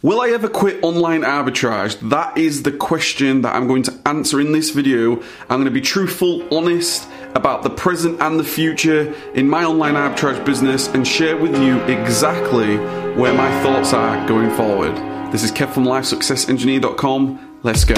Will I ever quit online arbitrage? That is the question that I'm going to answer in this video. I'm going to be truthful, honest about the present and the future in my online arbitrage business and share with you exactly where my thoughts are going forward. This is Kev from LifeSuccessEngineer.com. Let's go.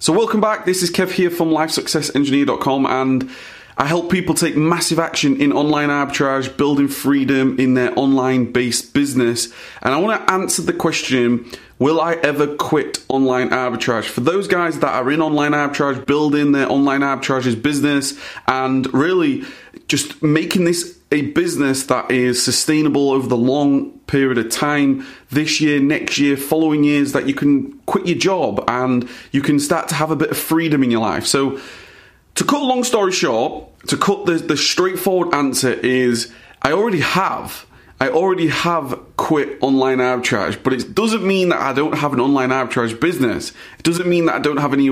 So, welcome back. This is Kev here from LifeSuccessEngineer.com and I help people take massive action in online arbitrage, building freedom in their online based business. And I want to answer the question Will I ever quit online arbitrage? For those guys that are in online arbitrage, building their online arbitrage's business, and really just making this a business that is sustainable over the long period of time this year, next year, following years, that you can quit your job and you can start to have a bit of freedom in your life. So, to cut a long story short, to cut the, the straightforward answer is I already have. I already have quit online arbitrage, but it doesn't mean that I don't have an online arbitrage business. It doesn't mean that I don't have any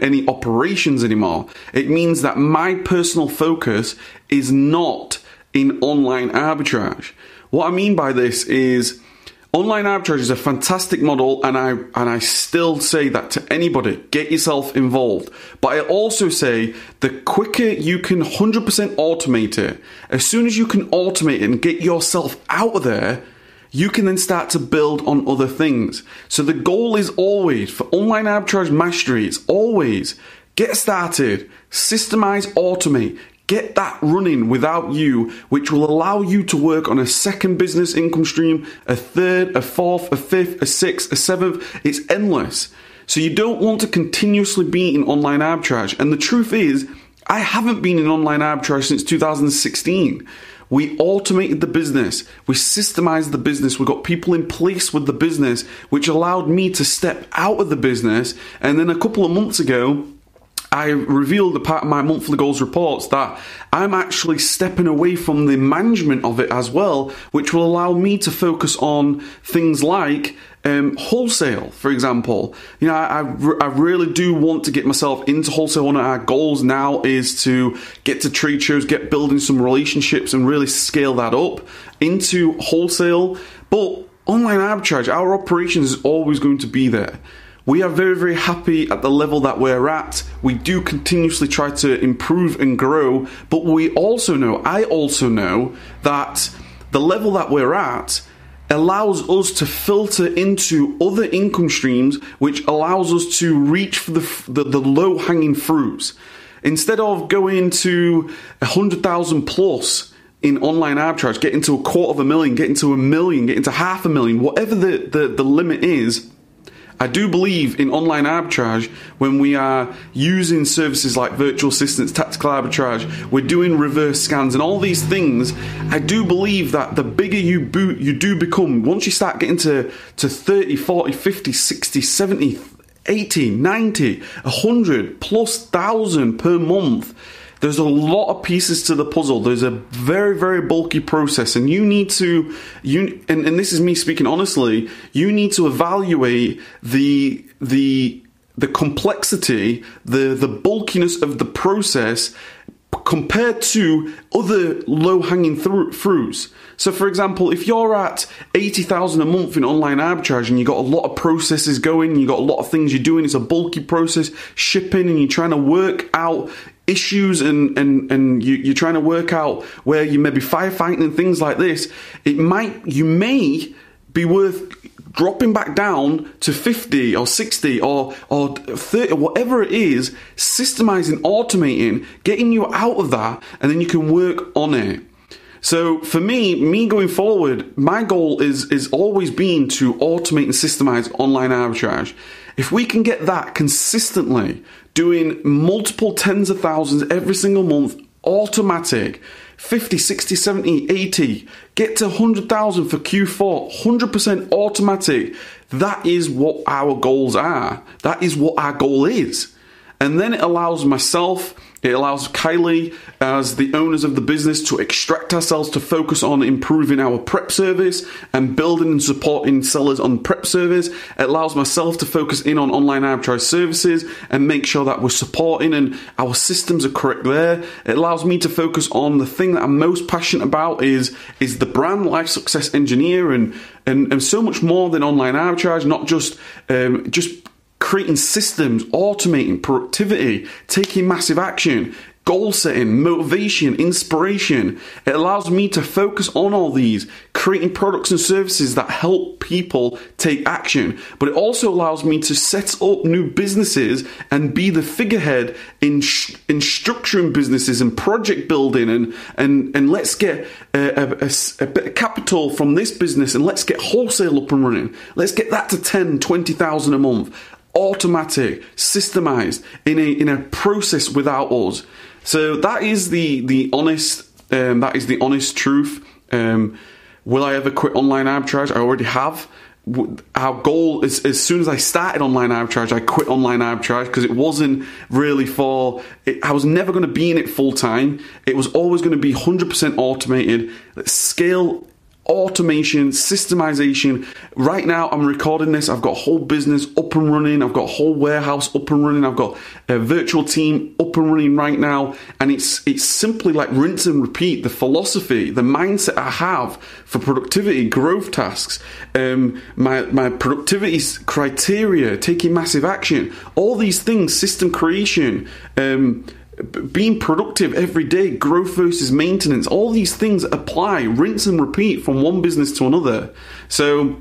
any operations anymore. It means that my personal focus is not in online arbitrage. What I mean by this is Online arbitrage is a fantastic model, and I and I still say that to anybody: get yourself involved. But I also say the quicker you can 100% automate it, as soon as you can automate it and get yourself out of there, you can then start to build on other things. So the goal is always for online arbitrage mastery. It's always get started, systemize, automate, Get that running without you, which will allow you to work on a second business income stream, a third, a fourth, a fifth, a sixth, a seventh. It's endless. So you don't want to continuously be in online arbitrage. And the truth is, I haven't been in online arbitrage since 2016. We automated the business. We systemized the business. We got people in place with the business, which allowed me to step out of the business. And then a couple of months ago, I revealed a part of my monthly goals reports that I'm actually stepping away from the management of it as well, which will allow me to focus on things like um, wholesale, for example. You know, I, I, really do want to get myself into wholesale. One of our goals now is to get to trade shows, get building some relationships, and really scale that up into wholesale. But online arbitrage, our operations is always going to be there. We are very, very happy at the level that we're at. We do continuously try to improve and grow, but we also know, I also know, that the level that we're at allows us to filter into other income streams, which allows us to reach for the, the, the low hanging fruits. Instead of going to a hundred thousand plus in online arbitrage, getting to a quarter of a million, getting to a million, getting to half a million, whatever the, the, the limit is, I do believe in online arbitrage when we are using services like virtual assistants, tactical arbitrage, we're doing reverse scans and all these things. I do believe that the bigger you boot, you do become, once you start getting to, to 30, 40, 50, 60, 70, 80, 90, 100 plus thousand per month there's a lot of pieces to the puzzle. There's a very, very bulky process, and you need to you and, and this is me speaking honestly. You need to evaluate the the the complexity, the the bulkiness of the process compared to other low hanging fruits. So, for example, if you're at 80,000 a month in online arbitrage and you've got a lot of processes going, you've got a lot of things you're doing, it's a bulky process, shipping, and you're trying to work out issues and, and, and you, are trying to work out where you may be firefighting and things like this, it might, you may be worth dropping back down to 50 or 60 or, or 30, whatever it is, systemizing, automating, getting you out of that, and then you can work on it. So for me, me going forward, my goal is is always been to automate and systemize online arbitrage. If we can get that consistently, doing multiple tens of thousands every single month, automatic, 50, 60, 70, 80, get to 100,000 for Q4, 100% automatic. That is what our goals are. That is what our goal is. And then it allows myself It allows Kylie, as the owners of the business, to extract ourselves to focus on improving our prep service and building and supporting sellers on prep service. It allows myself to focus in on online arbitrage services and make sure that we're supporting and our systems are correct there. It allows me to focus on the thing that I'm most passionate about is is the brand life success engineer and and, and so much more than online arbitrage, not just um, just creating systems, automating productivity, taking massive action, goal setting, motivation, inspiration. It allows me to focus on all these, creating products and services that help people take action. But it also allows me to set up new businesses and be the figurehead in, in structuring businesses and project building and, and, and let's get a, a, a, bit of capital from this business and let's get wholesale up and running. Let's get that to 10, 20,000 a month. Automatic, systemized in a in a process without us. So that is the the honest um, that is the honest truth. Um, will I ever quit online arbitrage? I already have. Our goal is as soon as I started online arbitrage, I quit online arbitrage because it wasn't really for. It, I was never going to be in it full time. It was always going to be 100% automated. Scale automation, systemization. Right now, I'm recording this. I've got a whole business up and running. I've got a whole warehouse up and running. I've got a virtual team up and running right now. And it's it's simply like rinse and repeat. The philosophy, the mindset I have for productivity, growth tasks, um, my my productivity criteria, taking massive action, all these things, system creation. Um, being productive every day, growth versus maintenance, all these things apply, rinse and repeat from one business to another. So,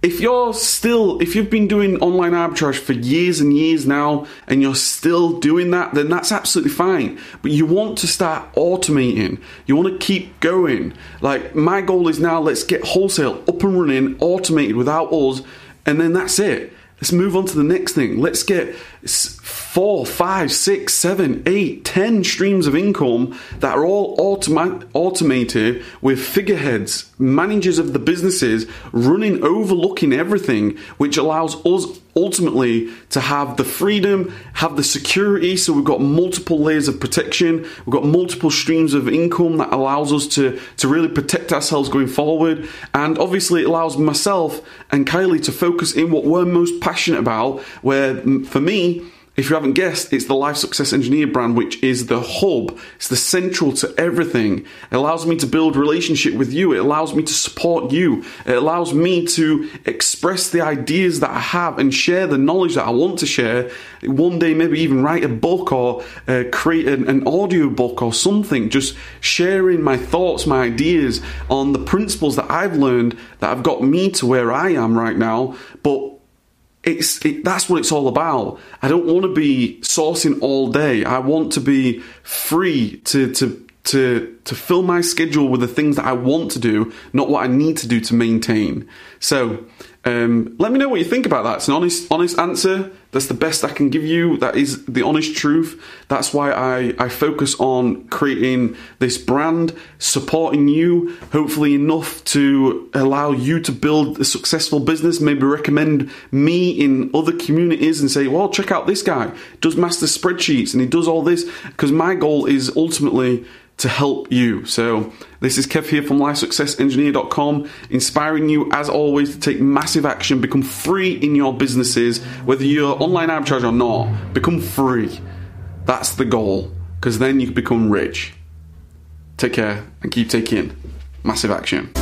if you're still, if you've been doing online arbitrage for years and years now, and you're still doing that, then that's absolutely fine. But you want to start automating. You want to keep going. Like, my goal is now let's get wholesale up and running, automated without us, and then that's it. Let's move on to the next thing. Let's get four, five, six, seven, eight, ten streams of income that are all automa- automated with figureheads, managers of the businesses running, overlooking everything, which allows us ultimately to have the freedom, have the security. So we've got multiple layers of protection. We've got multiple streams of income that allows us to, to really protect ourselves going forward. And obviously, it allows myself and Kylie to focus in what we're most passionate about. Where for me, if you haven't guessed, it's the Life Success Engineer brand, which is the hub. It's the central to everything. It allows me to build relationship with you. It allows me to support you. It allows me to express the ideas that I have and share the knowledge that I want to share. One day, maybe even write a book or uh, create an, an audio book or something. Just sharing my thoughts, my ideas on the principles that I've learned that have got me to where I am right now. But it's it, that's what it's all about. I don't want to be sourcing all day. I want to be free to to to to fill my schedule with the things that I want to do, not what I need to do to maintain. So um, let me know what you think about that. It's an honest, honest answer. That's the best I can give you. That is the honest truth. That's why I, I focus on creating this brand, supporting you, hopefully enough to allow you to build a successful business. Maybe recommend me in other communities and say, well, check out this guy. Does master spreadsheets and he does all this. Because my goal is ultimately to help you. So, this is Kev here from LifeSuccessEngineer.com, inspiring you as always to take massive action, become free in your businesses, whether you're online arbitrage or not, become free. That's the goal, because then you become rich. Take care and keep taking massive action.